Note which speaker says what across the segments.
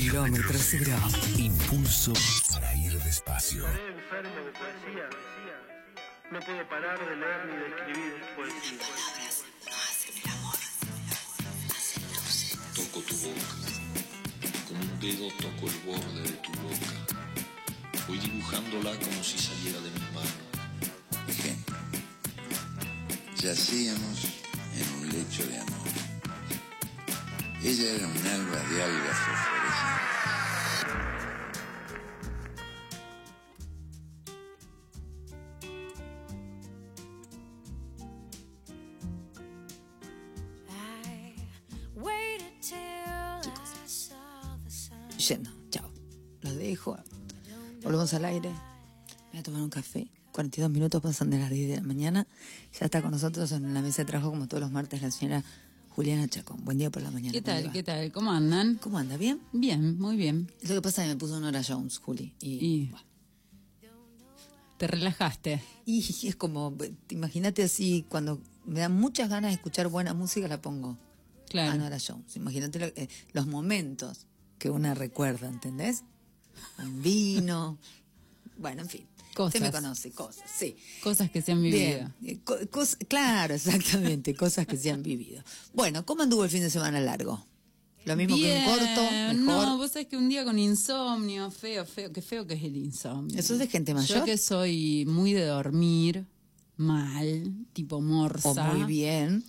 Speaker 1: Kilómetro cero.
Speaker 2: Impulso para ir despacio.
Speaker 3: Estaré enfermo de poesía. No puedo parar de leer ni de escribir poesía.
Speaker 4: Toco tu boca, con un dedo toco el borde de tu boca. Voy dibujándola como si saliera de mi mano.
Speaker 5: Ejemplo. Yacíamos en un lecho de amor. Ella era un alba de algas fosforescentes.
Speaker 6: Yendo, chao. Los dejo. Volvemos al aire. Voy a tomar un café. 42 minutos pasan de las 10 de la mañana. Ya está con nosotros en la mesa de trabajo, como todos los martes, la señora Juliana Chacón. Buen día por la mañana.
Speaker 7: ¿Qué
Speaker 6: ¿cómo le
Speaker 7: tal? ¿Qué tal? ¿Cómo andan?
Speaker 6: ¿Cómo anda? ¿Bien?
Speaker 7: Bien, muy bien.
Speaker 6: Lo que pasa es que me puso Nora Jones, Juli. Y,
Speaker 7: Y-
Speaker 6: bueno.
Speaker 7: Te relajaste.
Speaker 6: Y es como, imagínate así, cuando me dan muchas ganas de escuchar buena música, la pongo
Speaker 7: Claro.
Speaker 6: a Nora Jones. Imagínate lo- eh, los momentos que una recuerda, ¿entendés? Un vino. bueno, en fin. Usted me
Speaker 7: Cosas.
Speaker 6: conoce, cosas, sí.
Speaker 7: Cosas que se han vivido.
Speaker 6: Bien, eh, cos- claro, exactamente, cosas que se han vivido. Bueno, ¿cómo anduvo el fin de semana largo? Lo mismo que un corto, mejor.
Speaker 7: No, vos sabés que un día con insomnio, feo, feo, qué feo que es el insomnio.
Speaker 6: ¿Eso es de gente mayor?
Speaker 7: Yo que soy muy de dormir mal, tipo
Speaker 6: o
Speaker 7: morsa.
Speaker 6: muy bien.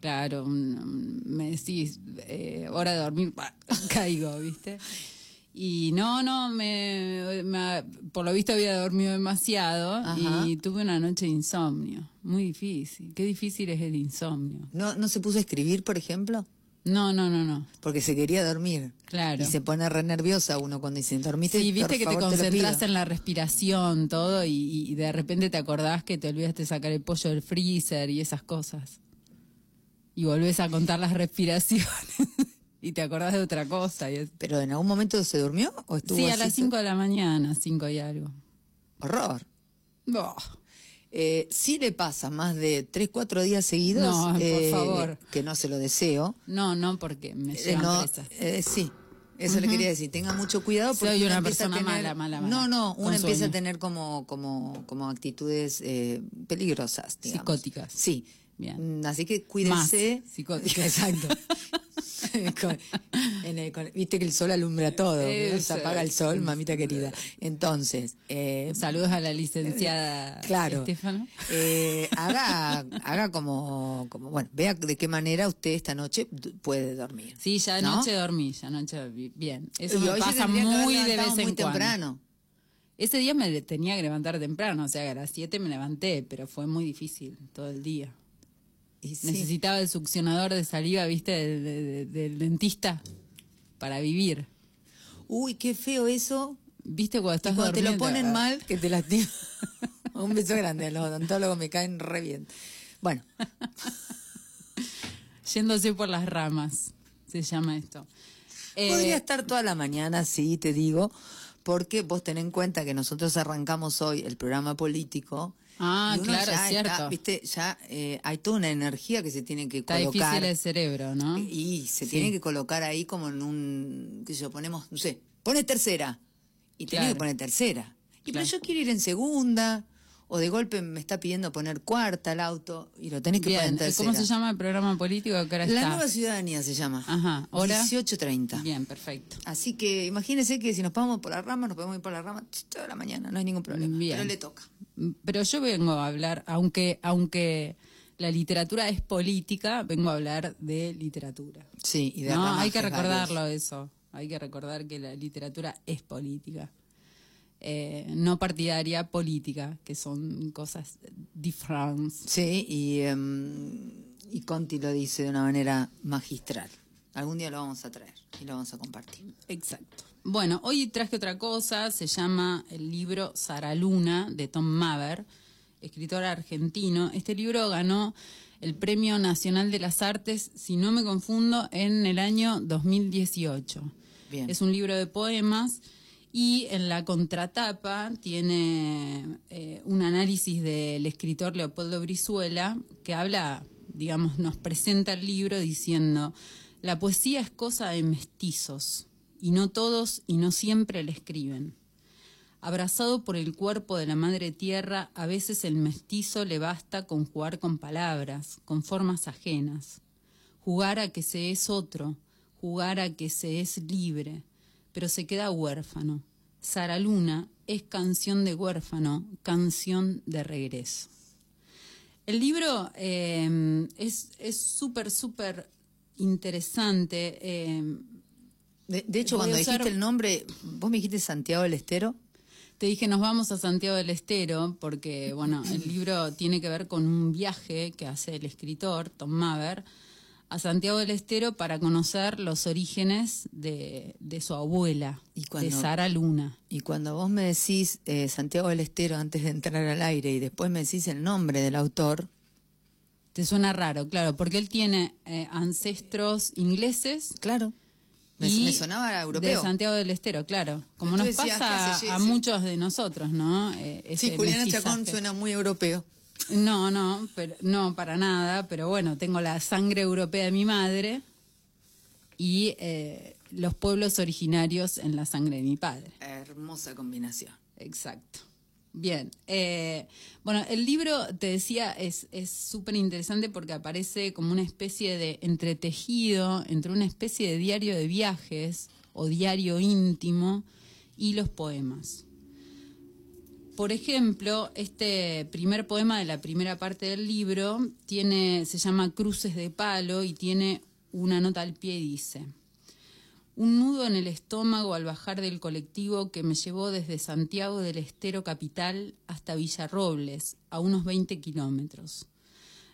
Speaker 7: Claro, un- un- me decís, eh, hora de dormir, ¡pah! caigo, ¿viste? Y no, no, me, me- por lo visto había dormido demasiado
Speaker 6: Ajá.
Speaker 7: y tuve una noche de insomnio. Muy difícil. Qué difícil es el insomnio.
Speaker 6: ¿No, ¿No se puso a escribir, por ejemplo?
Speaker 7: No, no, no, no.
Speaker 6: Porque se quería dormir.
Speaker 7: Claro.
Speaker 6: Y se pone re nerviosa uno cuando dice, dormiste.
Speaker 7: Sí, viste
Speaker 6: por
Speaker 7: que te
Speaker 6: favor, lo
Speaker 7: concentras
Speaker 6: pido".
Speaker 7: en la respiración, todo, y, y de repente te acordás que te olvidaste sacar el pollo del freezer y esas cosas. Y volvés a contar las respiraciones y te acordás de otra cosa. Y es-
Speaker 6: ¿Pero en algún momento se durmió o estuvo
Speaker 7: Sí, a las 5 de la mañana, 5 y algo.
Speaker 6: Horror.
Speaker 7: No,
Speaker 6: Eh, si le pasa más de 3, 4 días seguidos,
Speaker 7: No, por
Speaker 6: eh,
Speaker 7: favor.
Speaker 6: que no se lo deseo.
Speaker 7: no, no, porque me
Speaker 6: Eh,
Speaker 7: llevan
Speaker 6: no,
Speaker 7: presa.
Speaker 6: eh, sí, eso le quería decir. Tenga mucho cuidado porque
Speaker 7: Soy
Speaker 6: uno
Speaker 7: una
Speaker 6: a
Speaker 7: persona
Speaker 6: tener-
Speaker 7: mala, mala, mala.
Speaker 6: No, no, uno empieza a tener como, como, como actitudes eh, peligrosas, digamos.
Speaker 7: Psicóticas.
Speaker 6: Sí.
Speaker 7: Bien.
Speaker 6: Mm, Así que
Speaker 7: psicóticas.
Speaker 6: Exacto. Con- en el- con- Viste que el sol alumbra todo. ¿no? Se apaga el sol, mamita querida. Entonces, eh,
Speaker 7: Saludos a la licenciada
Speaker 6: Claro.
Speaker 7: Estefano.
Speaker 6: eh, haga, haga como, como, bueno, vea de qué manera usted esta noche puede dormir.
Speaker 7: Sí, ya
Speaker 6: ¿No?
Speaker 7: anoche dormí, ya anoche dormí. Bien, eso
Speaker 6: Y
Speaker 7: me pasa muy de vez en
Speaker 6: muy
Speaker 7: cuando.
Speaker 6: temprano.
Speaker 7: Ese día me tenía que levantar temprano, o sea, a las 7 me levanté, pero fue muy difícil todo el día.
Speaker 6: Y sí.
Speaker 7: Necesitaba el succionador de saliva, viste, del, del- del dentista para vivir.
Speaker 6: Uy, qué feo eso.
Speaker 7: ¿Viste cuando
Speaker 6: Y
Speaker 7: estás
Speaker 6: cuando te lo ponen mal, que te lastima. Un beso grande a los odontólogos, me caen re bien. Bueno,
Speaker 7: Yéndose por las ramas, se llama esto. Eh,
Speaker 6: podría estar toda la mañana, sí, te digo, porque vos ten en cuenta que nosotros arrancamos hoy el programa político.
Speaker 7: Ah, claro, es cierto.
Speaker 6: está, viste, ya eh, hay toda una energía que se tiene que
Speaker 7: está
Speaker 6: colocar.
Speaker 7: difícil el cerebro, ¿no?
Speaker 6: Y se
Speaker 7: Sí.
Speaker 6: tiene que colocar ahí como en un, qué sé yo, ponemos, no sé, pone tercera. Y tiene que poner tercera. Y
Speaker 7: Claro.
Speaker 6: pero yo quiero ir en segunda, o de golpe me está pidiendo poner cuarta el auto, y lo tenés que poner en
Speaker 7: Bien,
Speaker 6: tercera.
Speaker 7: ¿cómo se llama el programa político que ahora
Speaker 6: La
Speaker 7: está?
Speaker 6: nueva ciudadanía se llama.
Speaker 7: Ajá, ¿hora?
Speaker 6: 18.30.
Speaker 7: Bien, perfecto.
Speaker 6: Así que imagínense que si nos vamos por la rama, nos podemos ir por la rama toda la mañana, no hay ningún problema.
Speaker 7: Bien.
Speaker 6: Pero le toca.
Speaker 7: Pero yo vengo a hablar, aunque, aunque la literatura es política, vengo a hablar de literatura.
Speaker 6: Sí, y de
Speaker 7: No, hay que recordarlo
Speaker 6: varios.
Speaker 7: eso. Hay que recordar que la literatura es política. Eh, no partidaria, política, que son cosas diferentes.
Speaker 6: Sí, y, em, y Conti lo dice de una manera magistral. Algún día lo vamos a traer y lo vamos a compartir.
Speaker 7: Exacto. Bueno, hoy traje otra cosa, se llama el libro Sara Luna de Tom Maver, escritor argentino. Este libro ganó el Premio Nacional de las Artes, si no me confundo, en el año 2018.
Speaker 6: Bien.
Speaker 7: Es un libro de poemas y en la contratapa tiene eh, un análisis del escritor Leopoldo Brizuela que habla, digamos, nos presenta el libro diciendo La poesía es cosa de mestizos, y no todos y no siempre la escriben. Abrazado por el cuerpo de la madre tierra, a veces el mestizo le basta con jugar con palabras, con formas ajenas. Jugar a que se es otro, jugar a que se es libre, pero se queda huérfano. Sara Luna es canción de huérfano, canción de regreso. El libro eh, es es súper, súper interesante. eh,
Speaker 6: De, de hecho, cuando
Speaker 7: usar-
Speaker 6: dijiste el nombre, vos me dijiste Santiago del Estero.
Speaker 7: Te dije, nos vamos a Santiago del Estero, porque, bueno, el libro tiene que ver con un viaje que hace el escritor, Tom Maver, a Santiago del Estero para conocer los orígenes de, de su abuela,
Speaker 6: Y
Speaker 7: de Sara Luna.
Speaker 6: Y cuando vos me decís eh, Santiago del Estero antes de entrar al aire y después me decís el nombre del autor,
Speaker 7: Te suena raro, claro, porque él tiene eh, ancestros ingleses
Speaker 6: claro, me,
Speaker 7: y
Speaker 6: me sonaba europeo.
Speaker 7: de Santiago del Estero, claro. Como nos pasa a muchos de nosotros, ¿no? Eh,
Speaker 6: Sí, Juliana
Speaker 7: mestizaje.
Speaker 6: Chacón suena muy europeo.
Speaker 7: No, no, pero, no, para nada, pero bueno, tengo la sangre europea de mi madre y eh, los pueblos originarios en la sangre de mi padre.
Speaker 6: Hermosa combinación.
Speaker 7: Exacto. Bien. eh, bueno, el libro, te decía, es es súper interesante porque aparece como una especie de entretejido entre una especie de diario de viajes o diario íntimo y los poemas. Por ejemplo, este primer poema de la primera parte del libro tiene, se llama Cruces de Palo y tiene una nota al pie y dice, un nudo en el estómago al bajar del colectivo que me llevó desde Santiago del Estero Capital hasta Villarrobles, a unos 20 kilómetros.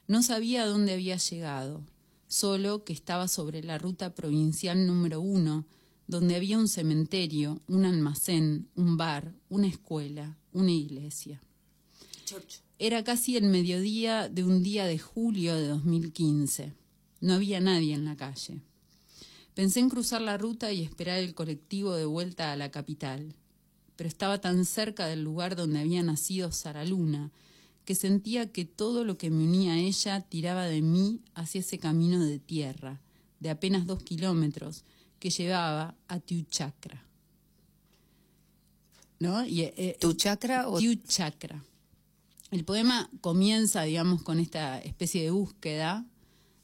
Speaker 7: No sabía dónde había llegado, solo que estaba sobre la ruta provincial número uno, donde había un cementerio, un almacén, un bar, una escuela, una iglesia. Era casi el mediodía de un día de julio de 2015. No había nadie en la calle. Pensé en cruzar la ruta y esperar el colectivo de vuelta a la capital, pero estaba tan cerca del lugar donde había nacido Sara Luna que sentía que todo lo que me unía a ella tiraba de mí hacia ese camino de tierra, de apenas dos kilómetros, que llevaba a Tiuchakra. ¿No? Y, eh,
Speaker 6: ¿Tu chakra o
Speaker 7: Tiu Chakra. El poema comienza, digamos, con esta especie de búsqueda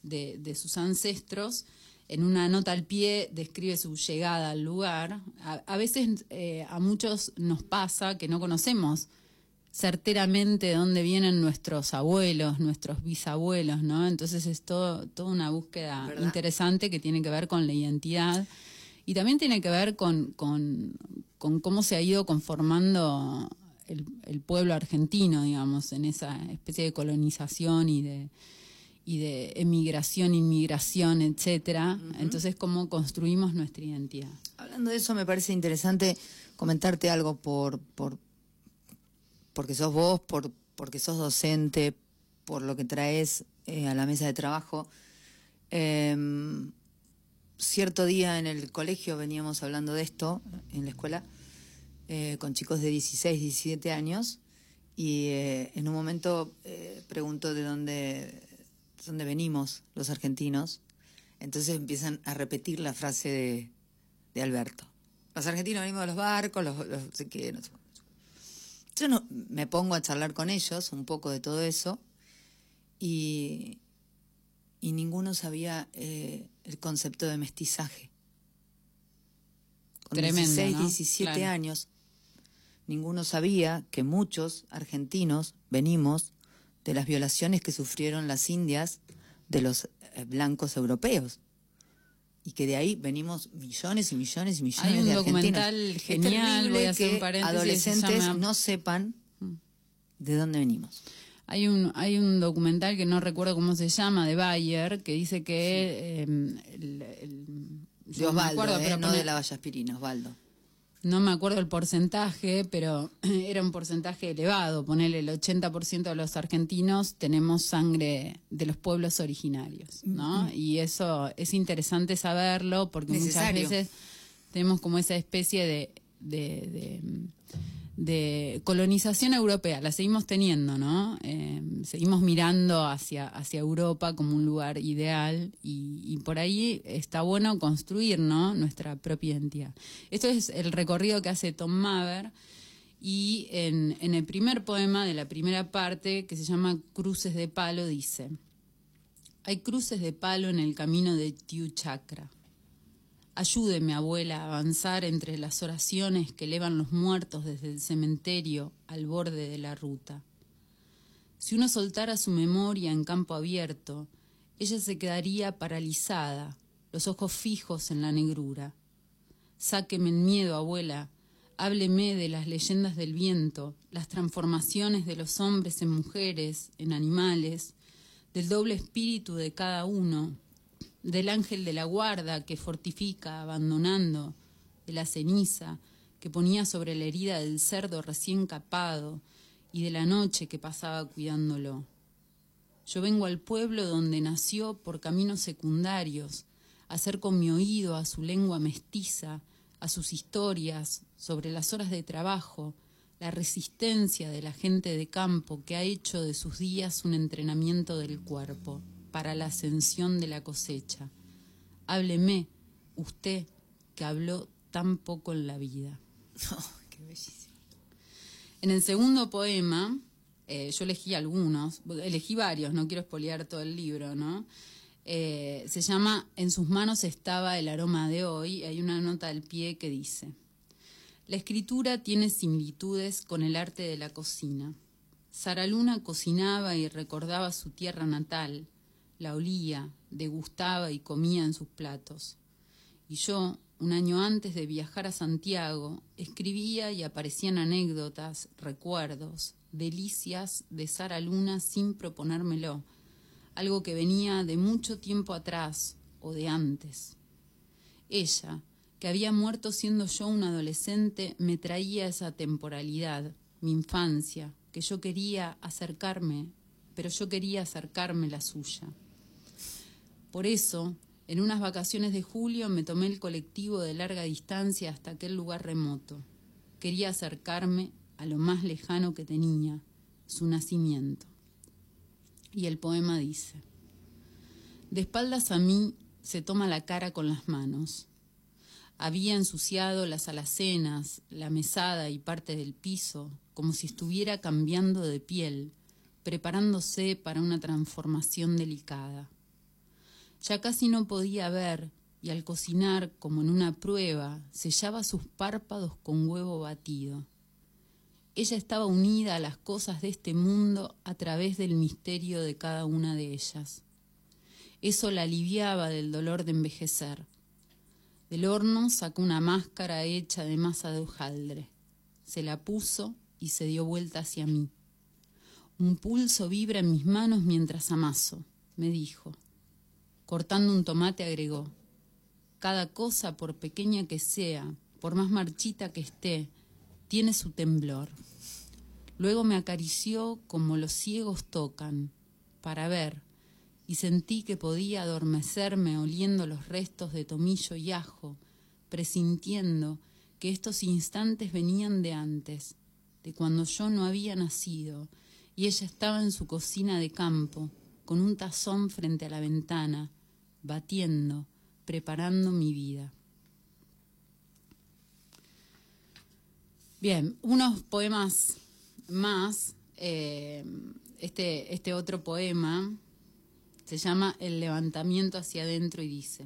Speaker 7: de, de sus ancestros. En una nota al pie describe su llegada al lugar. A, a veces eh, a muchos nos pasa que no conocemos certeramente de dónde vienen nuestros abuelos, nuestros bisabuelos, ¿no? Entonces es todo, toda una búsqueda
Speaker 6: ¿Verdad?
Speaker 7: interesante que tiene que ver con la identidad y también tiene que ver con, con, con cómo se ha ido conformando el, el pueblo argentino, digamos, en esa especie de colonización y de y de emigración, inmigración, etcétera. Entonces, cómo construimos nuestra identidad.
Speaker 6: Hablando de eso, me parece interesante comentarte algo por, por porque sos vos, por, porque sos docente, por lo que traes eh, a la mesa de trabajo. Em, cierto día en el colegio veníamos hablando de esto, en la escuela, eh, con chicos de 16, 17 años, y eh, en un momento eh, pregunto de dónde, de dónde venimos los argentinos. Entonces empiezan a repetir la frase de, Alberto. Los argentinos venimos de los barcos, los, los qué. Yo no, me pongo a charlar con ellos un poco de todo eso y, y ninguno sabía eh, el concepto de mestizaje. Con
Speaker 7: Tremendo,
Speaker 6: 16,
Speaker 7: ¿no?
Speaker 6: 17
Speaker 7: Claro.
Speaker 6: años, ninguno sabía que muchos argentinos venimos de las violaciones que sufrieron las indias de los eh, blancos europeos. Y que de ahí venimos millones y millones y millones
Speaker 7: Hay un
Speaker 6: de
Speaker 7: documental genial, voy a hacer
Speaker 6: que
Speaker 7: un paréntesis, se
Speaker 6: adolescentes
Speaker 7: llama- Mm.
Speaker 6: no sepan de dónde venimos.
Speaker 7: Hay un, hay un documental que no recuerdo cómo se llama, de Bayer, que dice que... eh, el- el-
Speaker 6: De
Speaker 7: yo no me
Speaker 6: Osvaldo,
Speaker 7: acuerdo,
Speaker 6: eh,
Speaker 7: pero
Speaker 6: no
Speaker 7: pone-
Speaker 6: de la Valla Aspirina, Osvaldo.
Speaker 7: No me acuerdo el porcentaje, pero era un porcentaje elevado. Ponerle el 80% de los argentinos tenemos sangre de los pueblos originarios, ¿no? Y eso es interesante saberlo porque
Speaker 6: Necesario.
Speaker 7: muchas veces tenemos como esa especie de, de, de, de colonización europea. La seguimos teniendo, ¿no? Eh, seguimos mirando hacia, hacia Europa como un lugar ideal y, y por ahí está bueno construir, ¿no? Nuestra propia identidad. Esto es el recorrido que hace Tom Maver y en, en el primer poema de la primera parte, que se llama Cruces de Palo, dice, hay cruces de palo en el camino de Tiu Chakra. Ayúdeme, abuela, a avanzar entre las oraciones que elevan los muertos desde el cementerio al borde de la ruta. Si uno soltara su memoria en campo abierto, ella se quedaría paralizada, los ojos fijos en la negrura. Sáqueme el miedo, abuela, hábleme de las leyendas del viento, las transformaciones de los hombres en mujeres, en animales, del doble espíritu de cada uno, del ángel de la guarda que fortifica abandonando, de la ceniza que ponía sobre la herida del cerdo recién capado y de la noche que pasaba cuidándolo. Yo vengo al pueblo donde nació por caminos secundarios, a hacer con mi oído a su lengua mestiza, a sus historias sobre las horas de trabajo, la resistencia de la gente de campo que ha hecho de sus días un entrenamiento del cuerpo para la ascensión de la cosecha. Hábleme, usted que habló tan poco en la vida.
Speaker 6: qué bellísimo.
Speaker 7: En el segundo poema, eh, yo elegí algunos, elegí varios, no quiero espolear todo el libro, ¿no? Eh, se llama En sus manos estaba el aroma de hoy, y hay una nota al pie que dice, la escritura tiene similitudes con el arte de la cocina. Sara Luna cocinaba y recordaba su tierra natal, la olía, degustaba y comía en sus platos. Y yo, un año antes de viajar a Santiago, escribía y aparecían anécdotas, recuerdos, delicias de Sara Luna sin proponérmelo, algo que venía de mucho tiempo atrás o de antes. Ella, que había muerto siendo yo un adolescente, me traía esa temporalidad, mi infancia, que yo quería acercarme, pero yo quería acercarme la suya. Por eso, en unas vacaciones de julio me tomé el colectivo de larga distancia hasta aquel lugar remoto. Quería acercarme a lo más lejano que tenía, su nacimiento. Y el poema dice, de espaldas a mí se toma la cara con las manos. Había ensuciado las alacenas, la mesada y parte del piso, como si estuviera cambiando de piel, preparándose para una transformación delicada. Ya casi no podía ver y al cocinar, como en una prueba, sellaba sus párpados con huevo batido. Ella estaba unida a las cosas de este mundo a través del misterio de cada una de ellas. Eso la aliviaba del dolor de envejecer. Del horno sacó una máscara hecha de masa de hojaldre. Se la puso y se dio vuelta hacia mí. Un pulso vibra en mis manos mientras amaso, me dijo. Cortando un tomate agregó, cada cosa, por pequeña que sea, por más marchita que esté, tiene su temblor. Luego me acarició como los ciegos tocan, para ver, y sentí que podía adormecerme oliendo los restos de tomillo y ajo, presintiendo que estos instantes venían de antes, de cuando yo no había nacido, y ella estaba en su cocina de campo, con un tazón frente a la ventana, batiendo, preparando mi vida. Bien, unos poemas más. eh, este, este otro poema se llama El levantamiento hacia adentro y dice,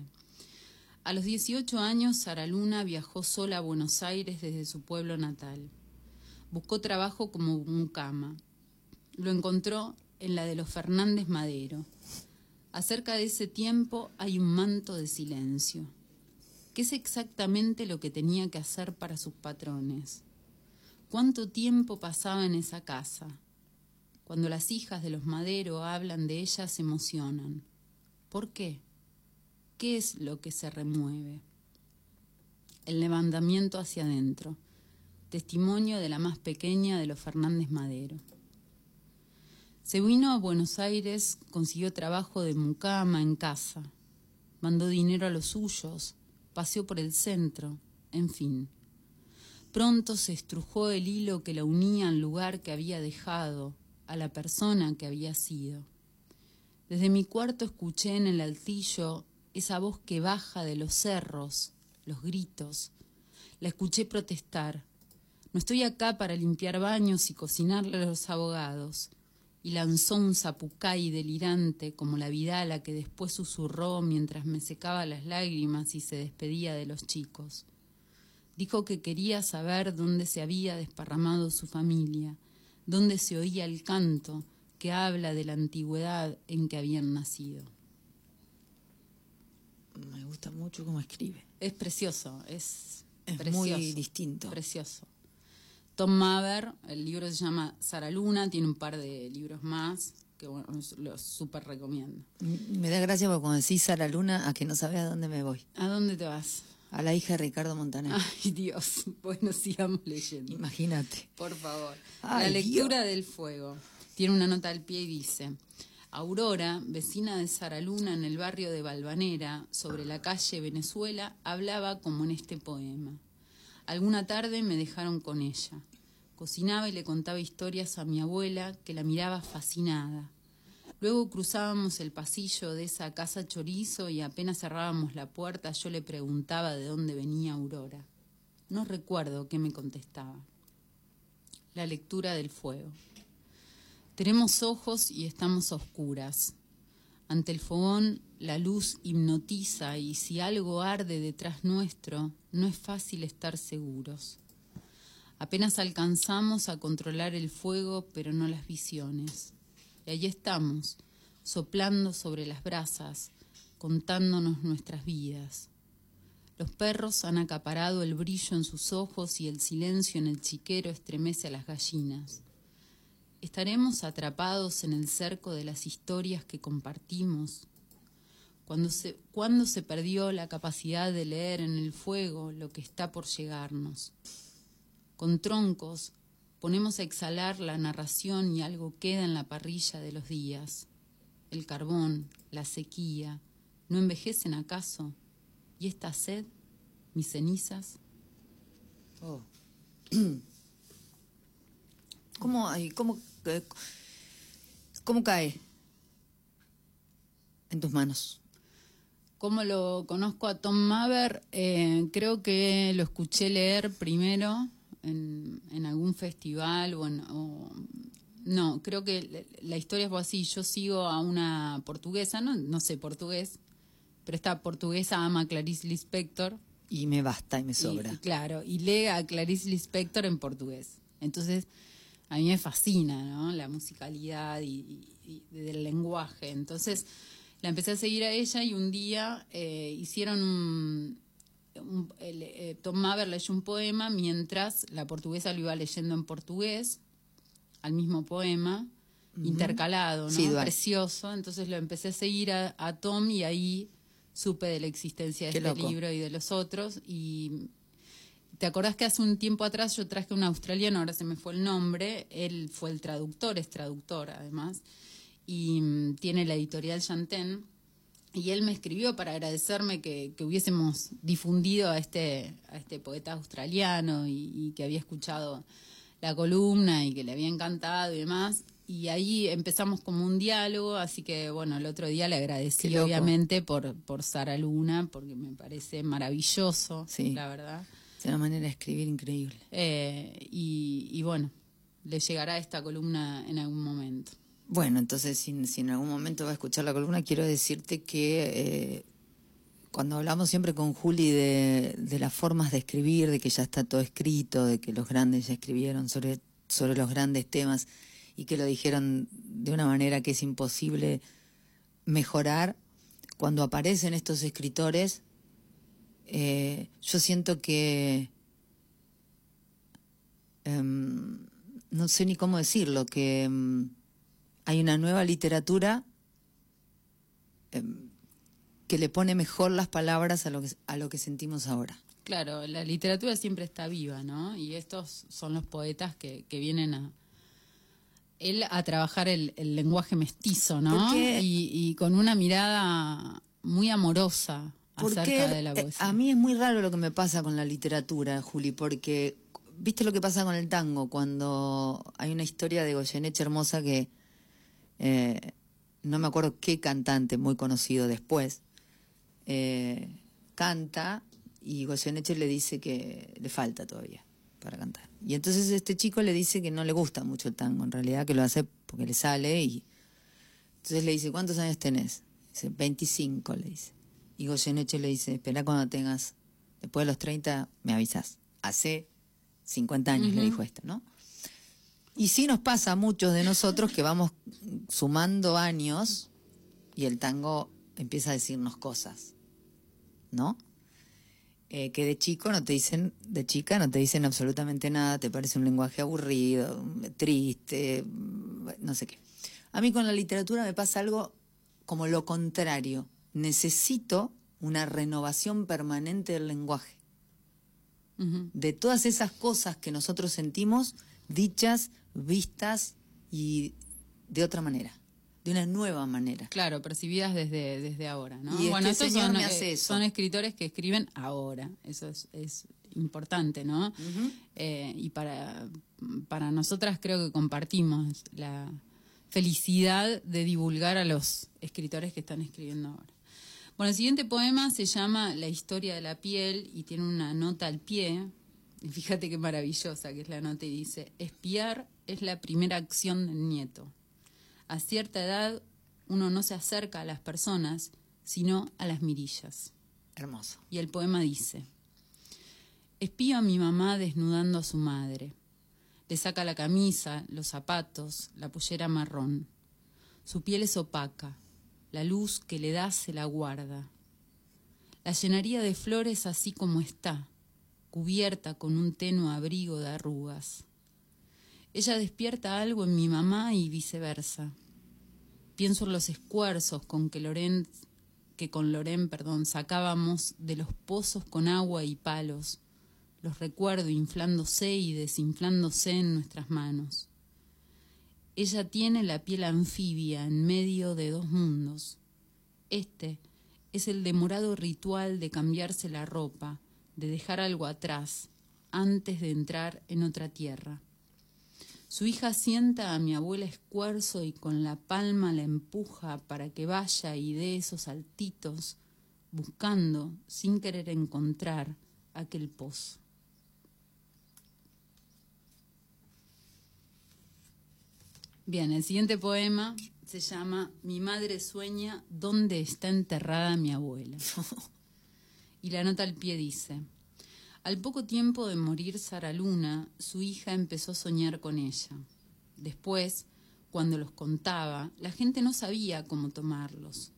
Speaker 7: a los 18 años Sara Luna viajó sola a Buenos Aires desde su pueblo natal. Buscó trabajo como mucama. Lo encontró en la de los Fernández Madero. Acerca de ese tiempo hay un manto de silencio. ¿Qué es exactamente lo que tenía que hacer para sus patrones? ¿Cuánto tiempo pasaba en esa casa? Cuando las hijas de los Madero hablan de ella se emocionan. ¿Por qué? ¿Qué es lo que se remueve? El levantamiento hacia adentro. Testimonio de la más pequeña de los Fernández Madero. Se vino a Buenos Aires, consiguió trabajo de mucama en casa, mandó dinero a los suyos, paseó por el centro, en fin. Pronto se estrujó el hilo que la unía al lugar que había dejado, a la persona que había sido. Desde mi cuarto escuché en el altillo esa voz que baja de los cerros, los gritos. La escuché protestar. No estoy acá para limpiar baños y cocinarle a los abogados. Y lanzó un zapucay delirante como la vidala que después susurró mientras me secaba las lágrimas y se despedía de los chicos. Dijo que quería saber dónde se había desparramado su familia, dónde se oía el canto que habla de la antigüedad en que habían nacido.
Speaker 6: Me gusta mucho cómo escribe.
Speaker 7: Es precioso, es,
Speaker 6: Es
Speaker 7: precioso,
Speaker 6: muy distinto.
Speaker 7: Precioso. Tom Maver, el libro se llama Sara Luna, tiene un par de libros más que bueno, los súper recomiendo.
Speaker 6: Me da gracia porque cuando decís Sara Luna, a que no sabes a dónde me voy.
Speaker 7: ¿A dónde te vas?
Speaker 6: A la hija de Ricardo Montaner.
Speaker 7: Ay, Dios. Bueno, sigamos leyendo.
Speaker 6: Imagínate.
Speaker 7: Por favor.
Speaker 6: Ay,
Speaker 7: la lectura del fuego. Tiene una nota al pie y dice, Aurora, vecina de Sara Luna en el barrio de Balvanera, sobre la calle Venezuela, hablaba como en este poema. Alguna tarde me dejaron con ella. Cocinaba y le contaba historias a mi abuela, que la miraba fascinada. Luego cruzábamos el pasillo de esa casa chorizo y apenas cerrábamos la puerta yo le preguntaba de dónde venía Aurora. No recuerdo qué me contestaba. La lectura del fuego. Tenemos ojos y estamos oscuras. Ante el fogón la luz hipnotiza y si algo arde detrás nuestro, no es fácil estar seguros. Apenas alcanzamos a controlar el fuego, pero no las visiones. Y allí estamos, soplando sobre las brasas, contándonos nuestras vidas. Los perros han acaparado el brillo en sus ojos y el silencio en el chiquero estremece a las gallinas. ¿Estaremos atrapados en el cerco de las historias que compartimos? Cuando se, ¿Cuándo se perdió la capacidad de leer en el fuego lo que está por llegarnos? Con troncos ponemos a exhalar la narración y algo queda en la parrilla de los días. El carbón, la sequía, ¿no envejecen acaso? ¿Y esta sed? ¿Mis cenizas?
Speaker 6: Oh. ¿Cómo, ay, cómo, eh, cómo cae en tus manos?
Speaker 7: ¿Cómo lo conozco a Tom Maver? Eh, creo que lo escuché leer primero en, en algún festival o en... o- no, creo que la historia fue así. Yo sigo a una portuguesa, no, no sé portugués, pero esta portuguesa ama a Clarice Lispector.
Speaker 6: Y me basta y me sobra.
Speaker 7: y claro, y lee a Clarice Lispector en portugués. Entonces, a mí me fascina, ¿no? La musicalidad y, y- y del lenguaje. Entonces, la empecé a seguir a ella y un día eh, hicieron un... un- el- eh, Tom Maver leyó un poema mientras la portuguesa lo iba leyendo en portugués, al mismo poema, intercalado, ¿no?
Speaker 6: Sí.
Speaker 7: Precioso. Entonces lo empecé a seguir a, a Tom y ahí supe de la existencia de
Speaker 6: Qué
Speaker 7: este
Speaker 6: loco.
Speaker 7: libro y de los otros. Y ¿Te acordás que hace un tiempo atrás yo traje un australiano, ahora se me fue el nombre, él fue el traductor, es traductor además, y mm, tiene la editorial Chanten, y él me escribió para agradecerme que, que hubiésemos difundido a este, a este poeta australiano y, y que había escuchado la columna y que le había encantado y demás. Y ahí empezamos como un diálogo, así que bueno, el otro día le agradecí obviamente por, por Sara Luna, porque me parece maravilloso,
Speaker 6: Sí.
Speaker 7: la verdad.
Speaker 6: Es una manera de escribir increíble.
Speaker 7: Eh, y, y bueno, le llegará esta columna en algún momento.
Speaker 6: Bueno, entonces si, si en algún momento va a escuchar la columna, quiero decirte que eh, cuando hablamos siempre con Juli de, de las formas de escribir, de que ya está todo escrito, de que los grandes ya escribieron sobre, sobre los grandes temas y que lo dijeron de una manera que es imposible mejorar, cuando aparecen estos escritores, eh, yo siento que em, no sé ni cómo decirlo, que em, hay una nueva literatura em, que le pone mejor las palabras a lo que, a lo que sentimos ahora.
Speaker 7: Claro, la literatura siempre está viva, ¿no? Y estos son los poetas que, que vienen a él a trabajar el, el lenguaje mestizo, ¿no? Y, y con una mirada muy amorosa acerca de la
Speaker 6: eh,
Speaker 7: poesía.
Speaker 6: a mí es muy raro lo que me pasa con la literatura, Juli, porque ¿viste lo que pasa con el tango? Cuando hay una historia de Goyeneche hermosa que eh, no me acuerdo qué cantante muy conocido después eh, canta y Goyeneche le dice que le falta todavía para cantar. Y entonces este chico le dice que no le gusta mucho el tango, en realidad que lo hace porque le sale y entonces le dice, ¿cuántos años tenés? Dice, 25, le dice. Y Goyeneche le dice, espera cuando tengas, después de los 30 me avisas. Hace 50 años le dijo esto, ¿no? Y sí nos pasa a muchos de nosotros que vamos sumando años y el tango empieza a decirnos cosas, ¿no? Eh, que de chico no te dicen, de chica no te dicen absolutamente nada, te parece un lenguaje aburrido, triste, no sé qué. A mí con la literatura me pasa algo como lo contrario. Necesito una renovación permanente del lenguaje. De todas esas cosas que nosotros sentimos, dichas, vistas y de otra manera, de una nueva manera.
Speaker 7: Claro, percibidas desde, desde ahora, ¿no?
Speaker 6: Y
Speaker 7: bueno,
Speaker 6: este
Speaker 7: estos
Speaker 6: señor
Speaker 7: son,
Speaker 6: me hace
Speaker 7: eh,
Speaker 6: eso.
Speaker 7: son escritores que escriben ahora, eso es, es importante, ¿no? Eh, y para, para nosotras creo que compartimos la felicidad de divulgar a los escritores que están escribiendo ahora. Bueno, el siguiente poema se llama La historia de la piel y tiene una nota al pie. Fíjate qué maravillosa que es la nota y dice, espiar es la primera acción del nieto. A cierta edad uno no se acerca a las personas, sino a las mirillas.
Speaker 6: Hermoso.
Speaker 7: Y el poema dice, espío a mi mamá desnudando a su madre. Le saca la camisa, los zapatos, la pollera marrón. Su piel es opaca, la luz que le da se la guarda. La llenaría de flores así como está, cubierta con un tenue abrigo de arrugas. Ella despierta algo en mi mamá y viceversa. Pienso en los esfuerzos con que Loren, que con Loren, perdón, sacábamos de los pozos con agua y palos. Los recuerdo inflándose y desinflándose en nuestras manos. Ella tiene la piel anfibia en medio de dos mundos. Este es el demorado ritual de cambiarse la ropa, de dejar algo atrás, antes de entrar en otra tierra. Su hija sienta a mi abuela escuerzo y con la palma la empuja para que vaya y dé esos saltitos, buscando, sin querer encontrar, aquel pozo. Bien, el siguiente poema se llama Mi madre sueña dónde está enterrada mi abuela. y la nota al pie dice, al poco tiempo de morir Sara Luna, su hija empezó a soñar con ella. Después, cuando los contaba, la gente no sabía cómo tomarlos.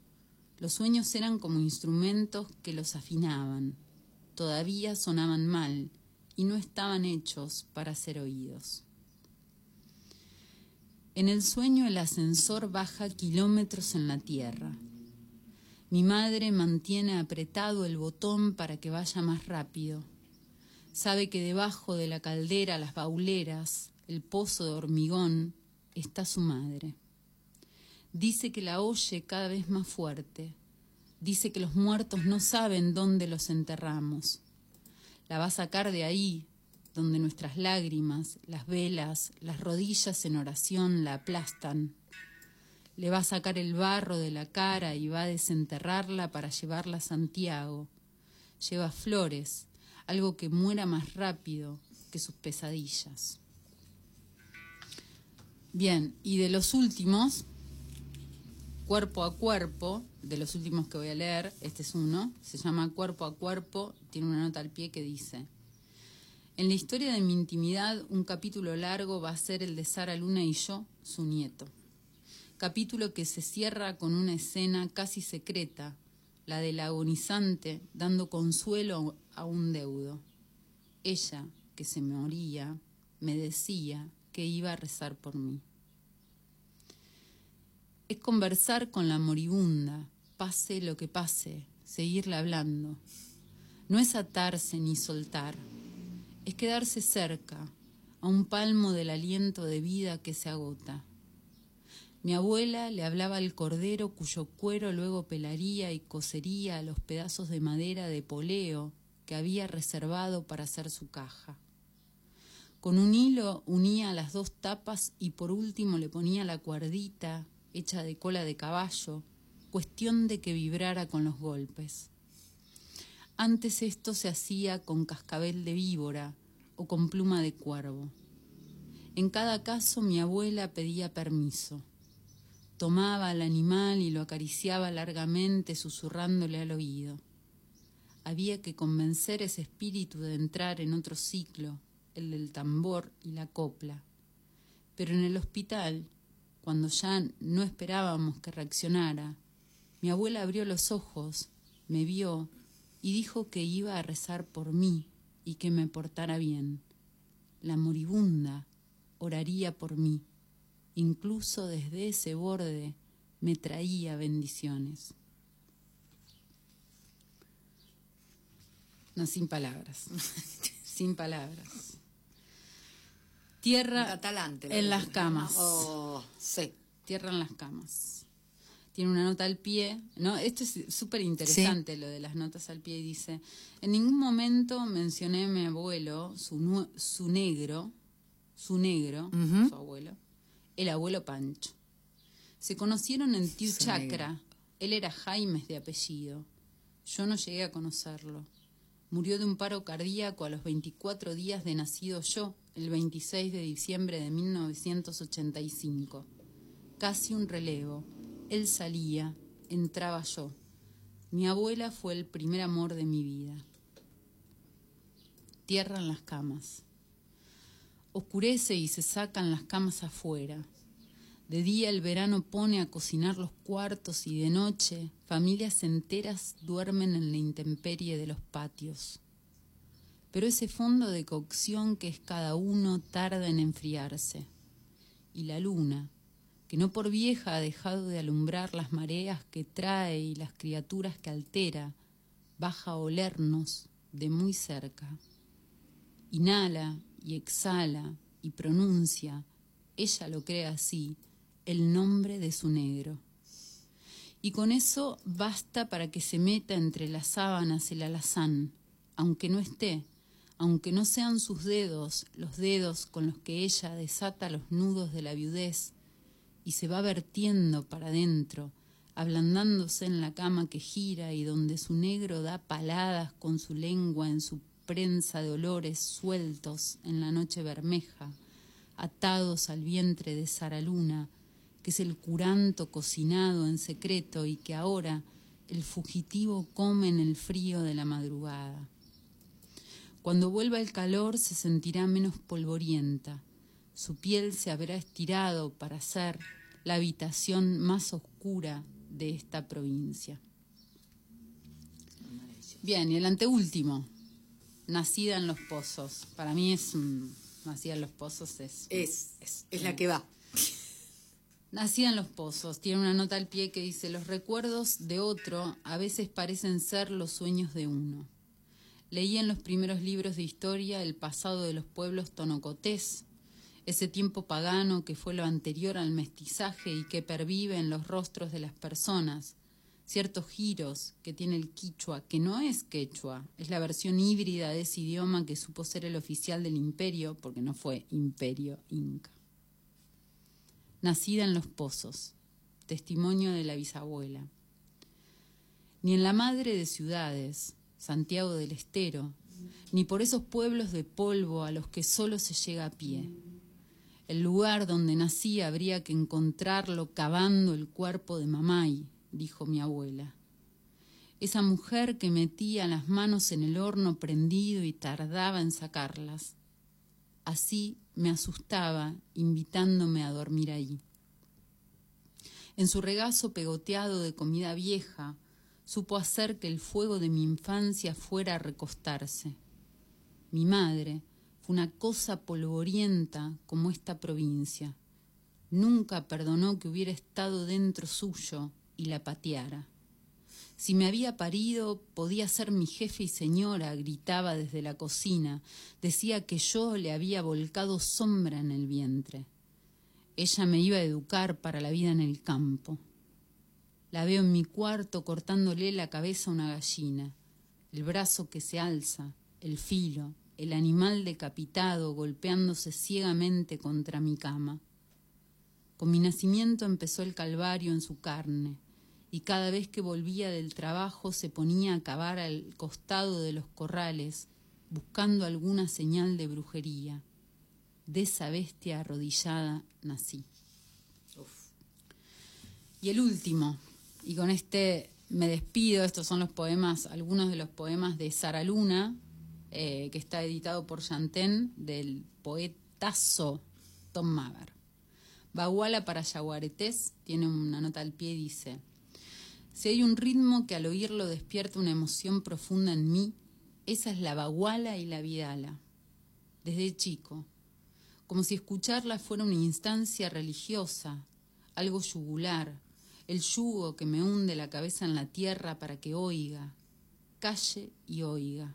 Speaker 7: Los sueños eran como instrumentos que los afinaban. Todavía sonaban mal y no estaban hechos para ser oídos. En el sueño el ascensor baja kilómetros en la tierra. Mi madre mantiene apretado el botón para que vaya más rápido. Sabe que debajo de la caldera, las bauleras, el pozo de hormigón, está su madre. Dice que la oye cada vez más fuerte. Dice que los muertos no saben dónde los enterramos. La va a sacar de ahí, donde nuestras lágrimas, las velas, las rodillas en oración la aplastan. Le va a sacar el barro de la cara y va a desenterrarla para llevarla a Santiago. Lleva flores, algo que muera más rápido que sus pesadillas. Bien, y de los últimos, cuerpo a cuerpo, de los últimos que voy a leer, este es uno, se llama Cuerpo a Cuerpo, tiene una nota al pie que dice, en la historia de mi intimidad, un capítulo largo va a ser el de Sara Luna y yo, su nieto. Capítulo que se cierra con una escena casi secreta, la del agonizante dando consuelo a un deudo. Ella, que se moría, me decía que iba a rezar por mí. Es conversar con la moribunda, pase lo que pase, seguirle hablando. No es atarse ni soltar, es quedarse cerca, a un palmo del aliento de vida que se agota. Mi abuela le hablaba al cordero cuyo cuero luego pelaría y cosería los pedazos de madera de poleo que había reservado para hacer su caja. Con un hilo unía las dos tapas y por último le ponía la cuerdita hecha de cola de caballo, cuestión de que vibrara con los golpes. Antes esto se hacía con cascabel de víbora o con pluma de cuervo. En cada caso mi abuela pedía permiso. Tomaba al animal y lo acariciaba largamente susurrándole al oído. Había que convencer ese espíritu de entrar en otro ciclo, el del tambor y la copla. Pero en el hospital, cuando ya no esperábamos que reaccionara, mi abuela abrió los ojos, me vio y dijo que iba a rezar por mí y que me portara bien. La moribunda oraría por mí. Incluso desde ese borde me traía bendiciones. No, sin palabras. sin palabras. Tierra
Speaker 6: Catalante.
Speaker 7: en las camas.
Speaker 6: Oh, sí.
Speaker 7: Tierra en las camas. Tiene una nota al pie, ¿no? Esto es súper interesante lo de las notas al pie y dice, en ningún momento mencioné a mi abuelo, su, su negro, su negro, su abuelo, el abuelo Pancho. Se conocieron en Tiu Chacra. Él era Jaimes de apellido. Yo no llegué a conocerlo. Murió de un paro cardíaco a los 24 días de nacido yo, el 26 de diciembre de 1985. Casi un relevo. Él salía, entraba yo. Mi abuela fue el primer amor de mi vida. Tierra en las camas. Oscurece y se sacan las camas afuera. De día el verano pone a cocinar los cuartos y de noche familias enteras duermen en la intemperie de los patios. Pero ese fondo de cocción que es cada uno tarda en enfriarse. Y la luna, que no por vieja ha dejado de alumbrar las mareas que trae y las criaturas que altera, baja a olernos de muy cerca. Inhala y exhala y pronuncia, ella lo cree así, el nombre de su negro. Y con eso basta para que se meta entre las sábanas el alazán, aunque no esté, aunque no sean sus dedos los dedos con los que ella desata los nudos de la viudez, y se va vertiendo para adentro, ablandándose en la cama que gira y donde su negro da paladas con su lengua en su prensa de olores sueltos en la noche bermeja, atados al vientre de Saraluna, que es el curanto cocinado en secreto y que ahora el fugitivo come en el frío de la madrugada. Cuando vuelva el calor se sentirá menos polvorienta, su piel se habrá estirado para ser la habitación más oscura de esta provincia. Bien, y el anteúltimo, Nacida en los Pozos. Para mí es Nacida en los Pozos es...
Speaker 6: Es, es, es la que va.
Speaker 7: Nacida en los pozos, tiene una nota al pie que dice, los recuerdos de otro a veces parecen ser los sueños de uno. Leí en los primeros libros de historia el pasado de los pueblos tonocotés, ese tiempo pagano que fue lo anterior al mestizaje y que pervive en los rostros de las personas, ciertos giros que tiene el quichua, que no es quechua, es la versión híbrida de ese idioma que supo ser el oficial del imperio, porque no fue imperio inca nacida en los pozos, testimonio de la bisabuela. Ni en la madre de ciudades, Santiago del Estero, ni por esos pueblos de polvo a los que solo se llega a pie. El lugar donde nací habría que encontrarlo cavando el cuerpo de mamay, dijo mi abuela. Esa mujer que metía las manos en el horno prendido y tardaba en sacarlas. Así me asustaba, invitándome a dormir allí. En su regazo pegoteado de comida vieja, supo hacer que el fuego de mi infancia fuera a recostarse. Mi madre fue una cosa polvorienta como esta provincia. Nunca perdonó que hubiera estado dentro suyo y la pateara. Si me había parido, podía ser mi jefe y señora, gritaba desde la cocina. Decía que yo le había volcado sombra en el vientre. Ella me iba a educar para la vida en el campo. La veo en mi cuarto cortándole la cabeza a una gallina, el brazo que se alza, el filo, el animal decapitado golpeándose ciegamente contra mi cama. Con mi nacimiento empezó el calvario en su carne, y cada vez que volvía del trabajo se ponía a cavar al costado de los corrales, buscando alguna señal de brujería. De esa bestia arrodillada nací. Y el último, y con este me despido, estos son los poemas, algunos de los poemas de Sara Luna, eh, que está editado por Chantén, del poetazo Tom Maver. Baguala para Yaguaretés tiene una nota al pie y dice, si hay un ritmo que al oírlo despierta una emoción profunda en mí, esa es la baguala y la vidala. Desde chico, como si escucharla fuera una instancia religiosa, algo yugular, el yugo que me hunde la cabeza en la tierra para que oiga, calle y oiga.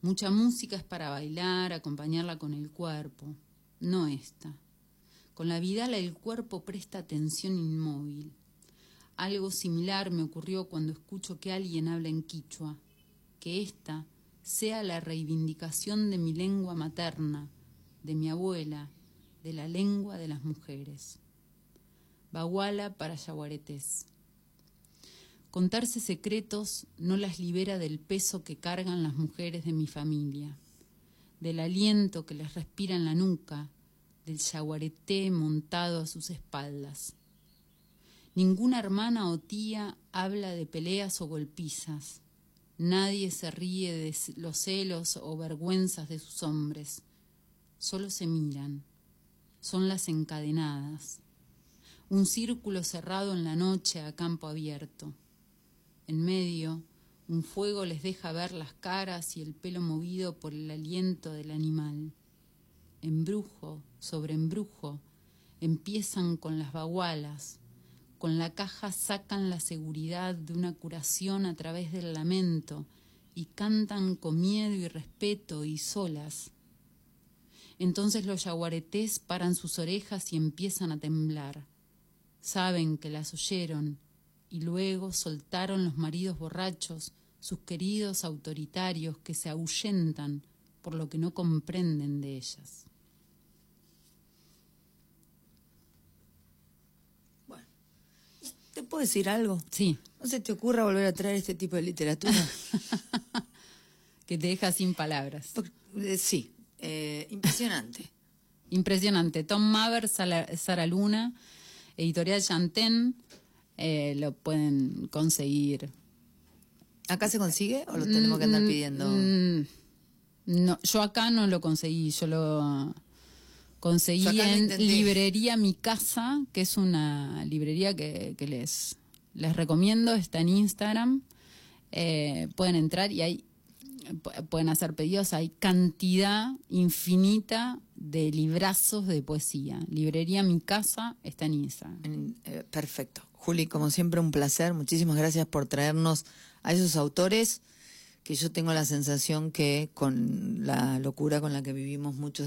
Speaker 7: Mucha música es para bailar, acompañarla con el cuerpo, no esta. Con la vidala el cuerpo presta atención inmóvil. Algo similar me ocurrió cuando escucho que alguien habla en quichua, que esta sea la reivindicación de mi lengua materna, de mi abuela, de la lengua de las mujeres. Baguala para yaguaretés. Contarse secretos no las libera del peso que cargan las mujeres de mi familia, del aliento que les respira en la nuca, del yaguareté montado a sus espaldas. Ninguna hermana o tía habla de peleas o golpizas. Nadie se ríe de los celos o vergüenzas de sus hombres. Solo se miran. Son las encadenadas. Un círculo cerrado en la noche a campo abierto. En medio, un fuego les deja ver las caras y el pelo movido por el aliento del animal. Embrujo sobre embrujo, empiezan con las bagualas, con la caja sacan la seguridad de una curación a través del lamento y cantan con miedo y respeto y solas. Entonces los yaguaretés paran sus orejas y empiezan a temblar. Saben que las oyeron y luego soltaron los maridos borrachos, sus queridos autoritarios que se ahuyentan por lo que no comprenden de ellas.
Speaker 6: ¿Te puedo decir algo?
Speaker 7: Sí,
Speaker 6: ¿No se te ocurra volver a traer este tipo de literatura?
Speaker 7: que te deja sin palabras.
Speaker 6: Eh, sí, eh, impresionante.
Speaker 7: Impresionante. Tom Maver, Sara Luna, editorial Chantén, eh, lo pueden conseguir.
Speaker 6: ¿Acá se consigue o lo tenemos que andar
Speaker 7: Mm,
Speaker 6: pidiendo?
Speaker 7: mm, no, yo acá no lo conseguí, yo lo conseguí en. Librería Mi Casa, que es una librería que, que les, les recomiendo, está en Instagram. Eh, pueden entrar y hay pu- pueden hacer pedidos, hay cantidad infinita de librazos de poesía. Librería Mi Casa está en Instagram.
Speaker 6: Eh, perfecto. Juli, como siempre, un placer. Muchísimas gracias por traernos a esos autores que yo tengo la sensación que con la locura con la que vivimos muchos de